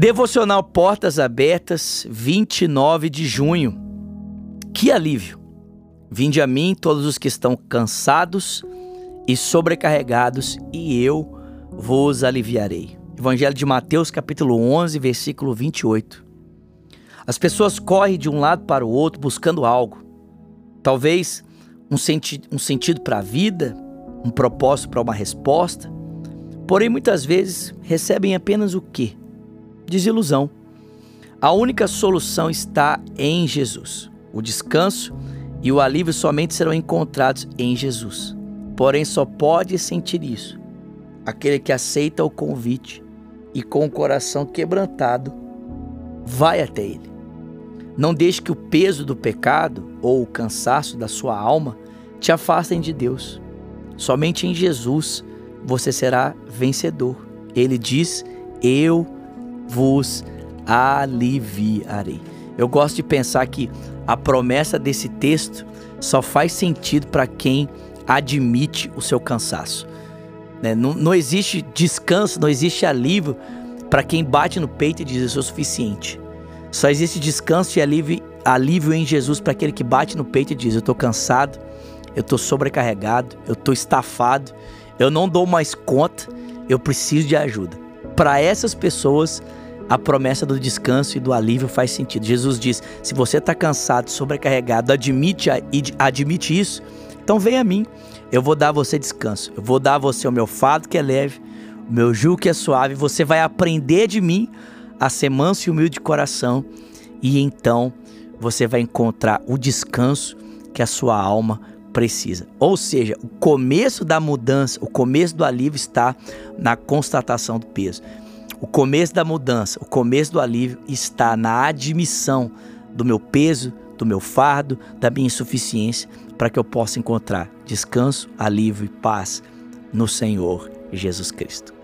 Devocional Portas Abertas, 29 de junho. Que alívio! Vinde a mim todos os que estão cansados e sobrecarregados, e eu vos aliviarei. Evangelho de Mateus, capítulo 11, versículo 28. As pessoas correm de um lado para o outro buscando algo. Talvez um, senti um sentido para a vida, um propósito para uma resposta. Porém, muitas vezes recebem apenas o quê? Desilusão. A única solução está em Jesus. O descanso e o alívio somente serão encontrados em Jesus. Porém, só pode sentir isso aquele que aceita o convite e com o coração quebrantado vai até ele. Não deixe que o peso do pecado ou o cansaço da sua alma te afastem de Deus. Somente em Jesus você será vencedor. Ele diz: Eu vos aliviarei. Eu gosto de pensar que a promessa desse texto só faz sentido para quem admite o seu cansaço. Né? Não, não existe descanso, não existe alívio para quem bate no peito e diz: Eu sou suficiente. Só existe descanso e alívio, alívio em Jesus para aquele que bate no peito e diz: Eu estou cansado, eu estou sobrecarregado, eu estou estafado, eu não dou mais conta, eu preciso de ajuda. Para essas pessoas, a promessa do descanso e do alívio faz sentido. Jesus diz: se você está cansado, sobrecarregado, admite, admite isso, então vem a mim. Eu vou dar a você descanso. Eu vou dar a você o meu fardo que é leve, o meu jugo que é suave. Você vai aprender de mim a ser manso e humilde de coração. E então você vai encontrar o descanso que a sua alma precisa. Ou seja, o começo da mudança, o começo do alívio está na constatação do peso. O começo da mudança, o começo do alívio está na admissão do meu peso, do meu fardo, da minha insuficiência, para que eu possa encontrar descanso, alívio e paz no Senhor Jesus Cristo.